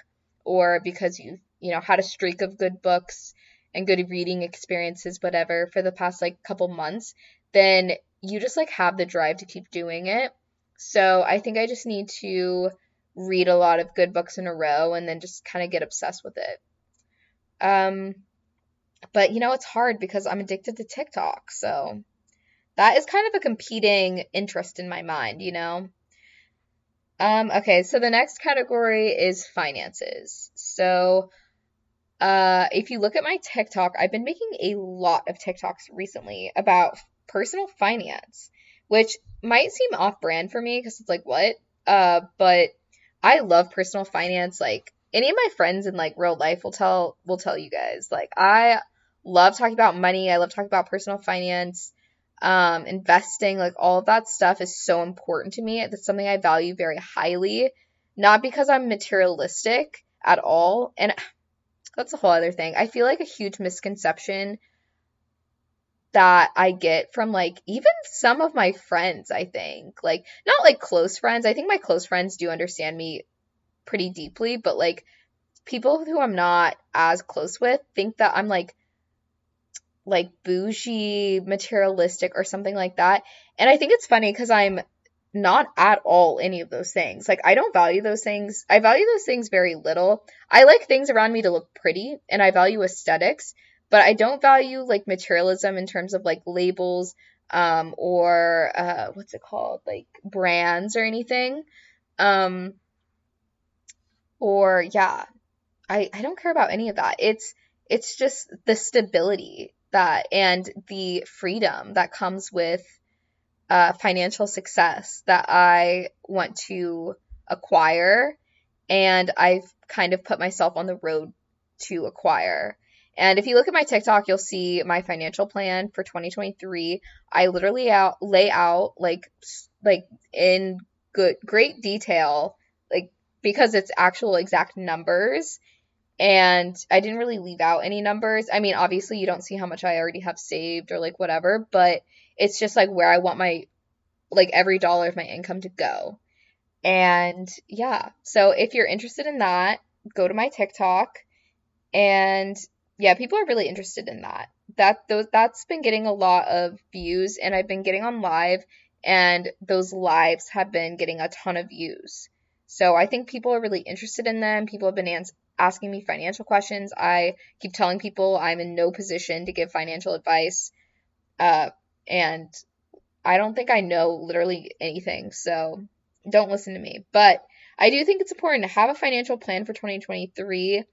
or because you, you know, had a streak of good books and good reading experiences, whatever, for the past like couple months, then you just like have the drive to keep doing it. So I think I just need to read a lot of good books in a row and then just kind of get obsessed with it. Um, but you know, it's hard because I'm addicted to TikTok. So that is kind of a competing interest in my mind, you know? Um, okay, so the next category is finances. So uh, if you look at my TikTok, I've been making a lot of TikToks recently about personal finance, which might seem off brand for me because it's like, what? Uh, but I love personal finance. Like, any of my friends in like real life will tell will tell you guys like I love talking about money. I love talking about personal finance, um, investing, like all of that stuff is so important to me. It's something I value very highly, not because I'm materialistic at all. And that's a whole other thing. I feel like a huge misconception that I get from like even some of my friends, I think. Like not like close friends. I think my close friends do understand me pretty deeply, but like people who I'm not as close with think that I'm like like bougie, materialistic or something like that. And I think it's funny cuz I'm not at all any of those things. Like I don't value those things. I value those things very little. I like things around me to look pretty and I value aesthetics, but I don't value like materialism in terms of like labels um or uh what's it called? like brands or anything. Um or yeah. I I don't care about any of that. It's it's just the stability that and the freedom that comes with uh, financial success that I want to acquire, and I've kind of put myself on the road to acquire. And if you look at my TikTok, you'll see my financial plan for 2023. I literally out lay out like like in good great detail, like because it's actual exact numbers. And I didn't really leave out any numbers. I mean, obviously you don't see how much I already have saved or like whatever, but it's just like where I want my like every dollar of my income to go. And yeah, so if you're interested in that, go to my TikTok and yeah, people are really interested in that. That those that's been getting a lot of views and I've been getting on live and those lives have been getting a ton of views. So I think people are really interested in them. People have been ans- asking me financial questions. I keep telling people I'm in no position to give financial advice. Uh, and I don't think I know literally anything, so don't listen to me. But I do think it's important to have a financial plan for 2023.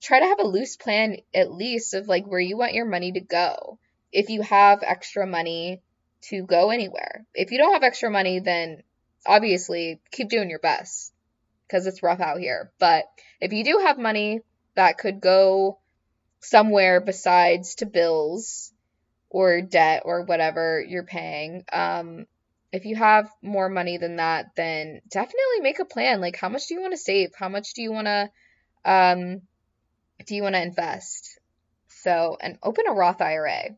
Try to have a loose plan at least of like where you want your money to go. If you have extra money to go anywhere. If you don't have extra money, then obviously keep doing your best because it's rough out here. But if you do have money that could go somewhere besides to bills or debt or whatever you're paying. Um, if you have more money than that, then definitely make a plan. Like, how much do you want to save? How much do you want to, um, do you want to invest? So, and open a Roth IRA.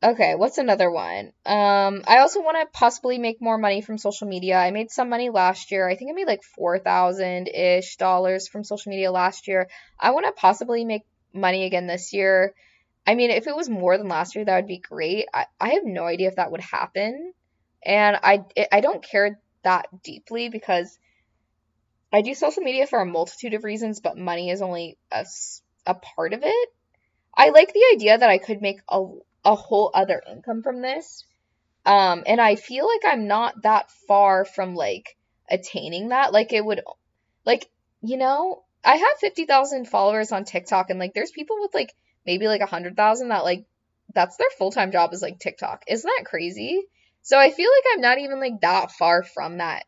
Okay, what's another one? Um, I also want to possibly make more money from social media. I made some money last year. I think I made like four thousand ish dollars from social media last year. I want to possibly make money again this year. I mean, if it was more than last year, that would be great. I, I have no idea if that would happen. And I, I don't care that deeply because I do social media for a multitude of reasons, but money is only a, a part of it. I like the idea that I could make a, a whole other income from this. Um, and I feel like I'm not that far from like attaining that. Like it would, like, you know, I have 50,000 followers on TikTok and like there's people with like maybe like a hundred thousand that like that's their full time job is like TikTok. Isn't that crazy? So I feel like I'm not even like that far from that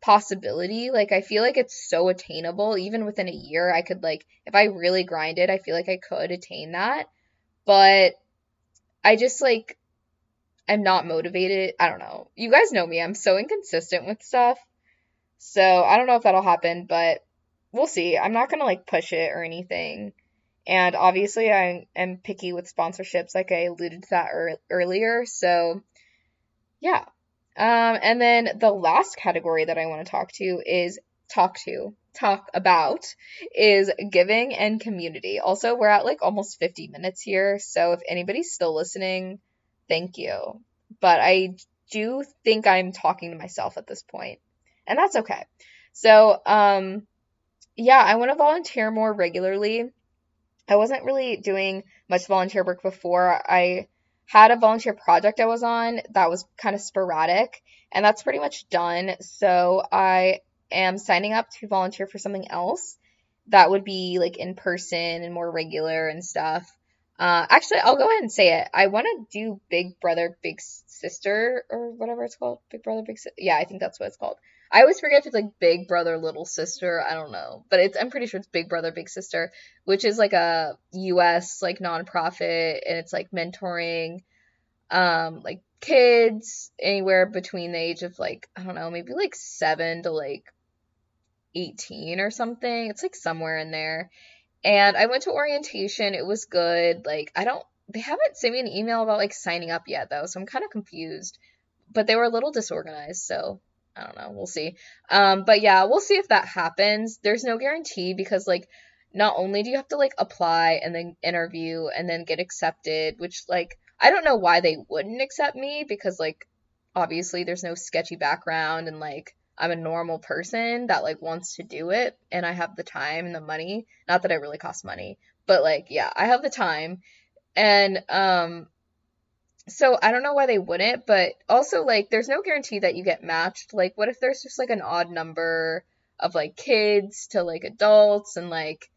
possibility. Like I feel like it's so attainable. Even within a year, I could like if I really grinded, I feel like I could attain that. But I just like I'm not motivated. I don't know. You guys know me. I'm so inconsistent with stuff. So I don't know if that'll happen, but we'll see. I'm not gonna like push it or anything. And obviously, I am picky with sponsorships, like I alluded to that er- earlier. So, yeah. Um, and then the last category that I want to talk to is talk to, talk about is giving and community. Also, we're at like almost 50 minutes here. So, if anybody's still listening, thank you. But I do think I'm talking to myself at this point, and that's okay. So, um, yeah, I want to volunteer more regularly. I wasn't really doing much volunteer work before. I had a volunteer project I was on that was kind of sporadic, and that's pretty much done. So I am signing up to volunteer for something else that would be like in person and more regular and stuff. Uh, actually, I'll go ahead and say it. I want to do Big Brother, Big Sister, or whatever it's called. Big Brother, Big Sister. Yeah, I think that's what it's called. I always forget if it's like Big Brother, Little Sister. I don't know, but it's I'm pretty sure it's Big Brother, Big Sister, which is like a U.S. like nonprofit, and it's like mentoring, um, like kids anywhere between the age of like I don't know, maybe like seven to like eighteen or something. It's like somewhere in there. And I went to orientation. It was good. Like I don't they haven't sent me an email about like signing up yet though, so I'm kind of confused. But they were a little disorganized, so I don't know. We'll see. Um, but yeah, we'll see if that happens. There's no guarantee because like not only do you have to like apply and then interview and then get accepted, which like I don't know why they wouldn't accept me because like obviously there's no sketchy background and like I'm a normal person that like wants to do it and I have the time and the money. Not that it really costs money, but like yeah, I have the time. And um so I don't know why they wouldn't, but also like there's no guarantee that you get matched. Like what if there's just like an odd number of like kids to like adults and like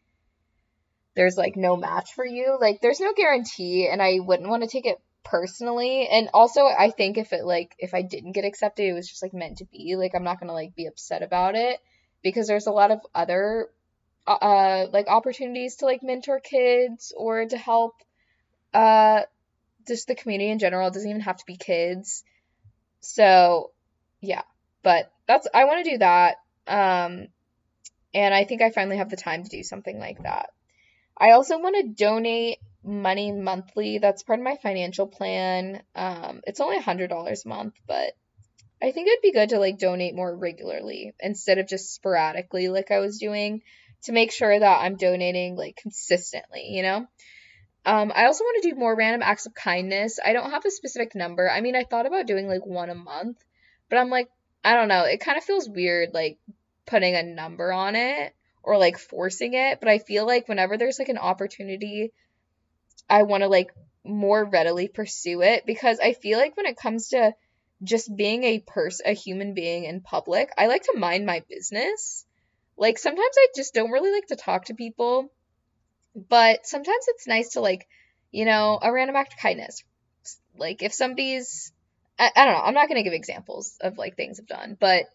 there's like no match for you? Like there's no guarantee and I wouldn't want to take it personally. And also I think if it like if I didn't get accepted, it was just like meant to be. Like I'm not to like be upset about it because there's a lot of other uh, uh like opportunities to like mentor kids or to help uh just the community in general. It doesn't even have to be kids. So, yeah. But that's I want to do that. Um and I think I finally have the time to do something like that. I also want to donate money monthly. That's part of my financial plan. Um it's only a $100 a month, but I think it'd be good to like donate more regularly instead of just sporadically like I was doing to make sure that I'm donating like consistently, you know? Um, I also want to do more random acts of kindness. I don't have a specific number. I mean, I thought about doing like one a month, but I'm like, I don't know. It kind of feels weird like putting a number on it or like forcing it, but I feel like whenever there's like an opportunity, I want to like more readily pursue it because I feel like when it comes to just being a person, a human being in public, I like to mind my business. Like sometimes I just don't really like to talk to people but sometimes it's nice to like, you know, a random act of kindness. Like if somebody's I, I don't know, I'm not to give examples of like things I've done, but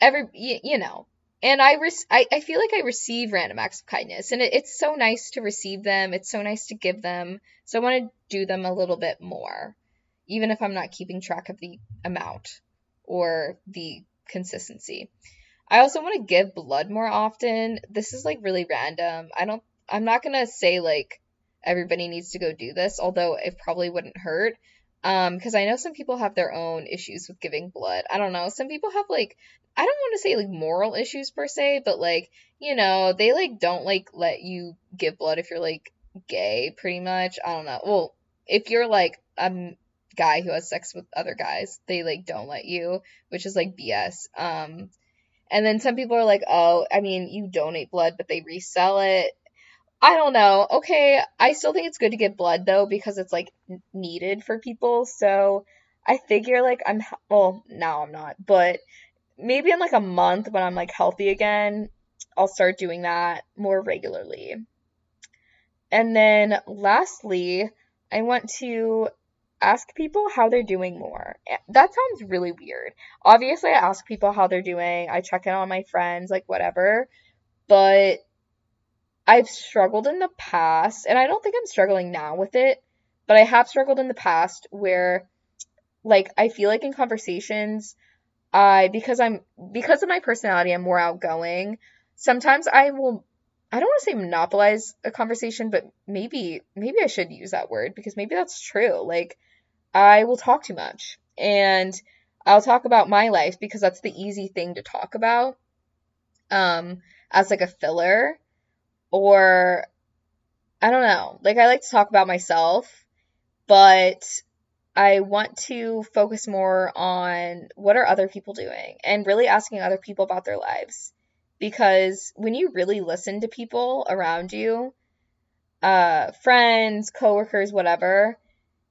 every you, you know, and I, re- I I feel like I receive random acts of kindness and it, it's so nice to receive them. It's so nice to give them. So I want to do them a little bit more even if I'm not keeping track of the amount or the consistency. I also want to give blood more often. This is like really random. I don't I'm not to say like everybody needs to go do this, although it probably wouldn't hurt. Um because I know some people have their own issues with giving blood. I don't know. Some people have like I don't want to say like moral issues per se, but like, you know, they like don't like let you give blood if you're like gay pretty much. I don't know. Well, if you're like a guy who has sex with other guys, they like don't let you, which is like BS. Um and then some people are like, oh, I mean, you donate blood, but they resell it. I don't know. Okay, I still think it's good to get blood though because it's like needed for people. So I figure like I'm well, now I'm not, but maybe in like a month when I'm like healthy again, I'll start doing that more regularly. And then lastly, I want to ask people how they're doing more. That sounds really weird. Obviously, I ask people how they're doing, I check in on my friends, like whatever, but I've struggled in the past, and I don't think I'm struggling now with it, but I have struggled in the past where, like, I feel like in conversations, I, because I'm, because of my personality, I'm more outgoing. Sometimes I will I don't want to say monopolize a conversation, but maybe maybe I should use that word because maybe that's true. Like I will talk too much and I'll talk about my life because that's the easy thing to talk about um as like a filler or I don't know. Like I like to talk about myself, but I want to focus more on what are other people doing and really asking other people about their lives because when you really listen to people around you, uh, friends, coworkers, whatever,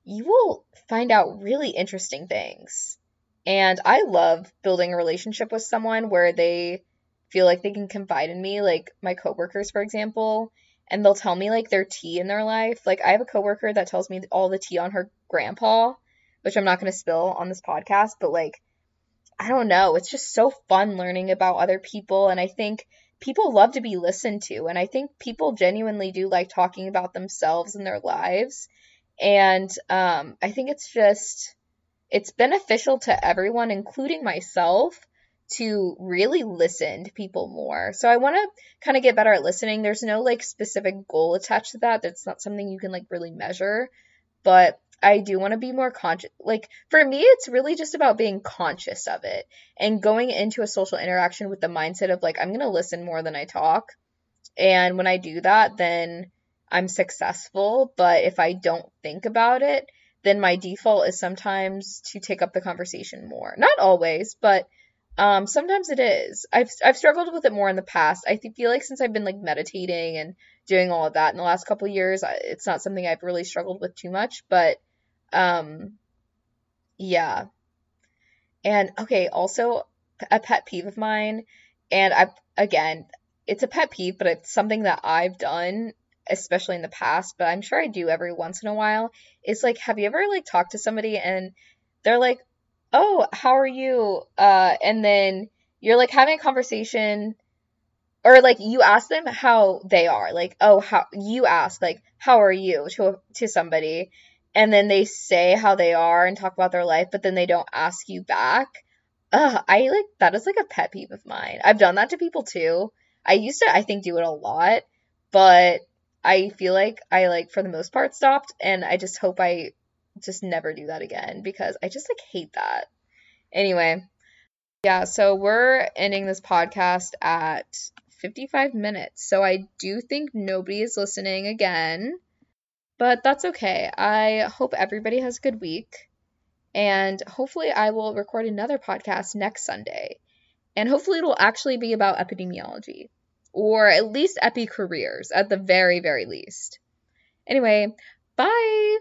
you will find out really interesting things. And I love building a relationship with someone where they feel like they can confide in me, like my coworkers, for example, and they'll tell me like their tea in their life. Like I have a coworker that tells me all the tea on her grandpa, which I'm not going to spill on this podcast, but like I don't know, it's just so fun learning about other people and I think people love to be listened to and I think people genuinely do like talking about themselves and their lives. And um, I think it's just it's beneficial to everyone including myself to really listen to people more. So I want to kind of get better at listening. There's no like specific goal attached to that. That's not something you can like really measure, but I do want to be more conscious. Like for me, it's really just about being conscious of it and going into a social interaction with the mindset of like, I'm going to listen more than I talk. And when I do that, then I'm successful. But if I don't think about it, then my default is sometimes to take up the conversation more. Not always, but um, sometimes it is. I've I've struggled with it more in the past. I feel like since I've been like meditating and doing all of that in the last couple years, it's not something I've really struggled with too much. But um, yeah. And okay, also a pet peeve of mine, and I again, it's a pet peeve, but it's something that I've done especially in the past, but I'm sure I do every once in a while. It's like, have you ever like talked to somebody and they're like, oh, how are you? Uh, and then you're like having a conversation or like you ask them how they are like oh how you ask like how are you? to to somebody and then they say how they are and talk about their life but then they don't ask you back. Ugh, i like that is like a pet peeve of mine. I've done that to people too. I used to i think do it a lot but i feel like i like for the most part stopped and i just hope i just never do that again because I just like hate that. Anyway, yeah, so we're ending this podcast at 55 minutes. So I do think nobody is listening again, but that's okay. I hope everybody has a good week. And hopefully, I will record another podcast next Sunday. And hopefully, it'll actually be about epidemiology or at least epi careers at the very, very least. Anyway, bye.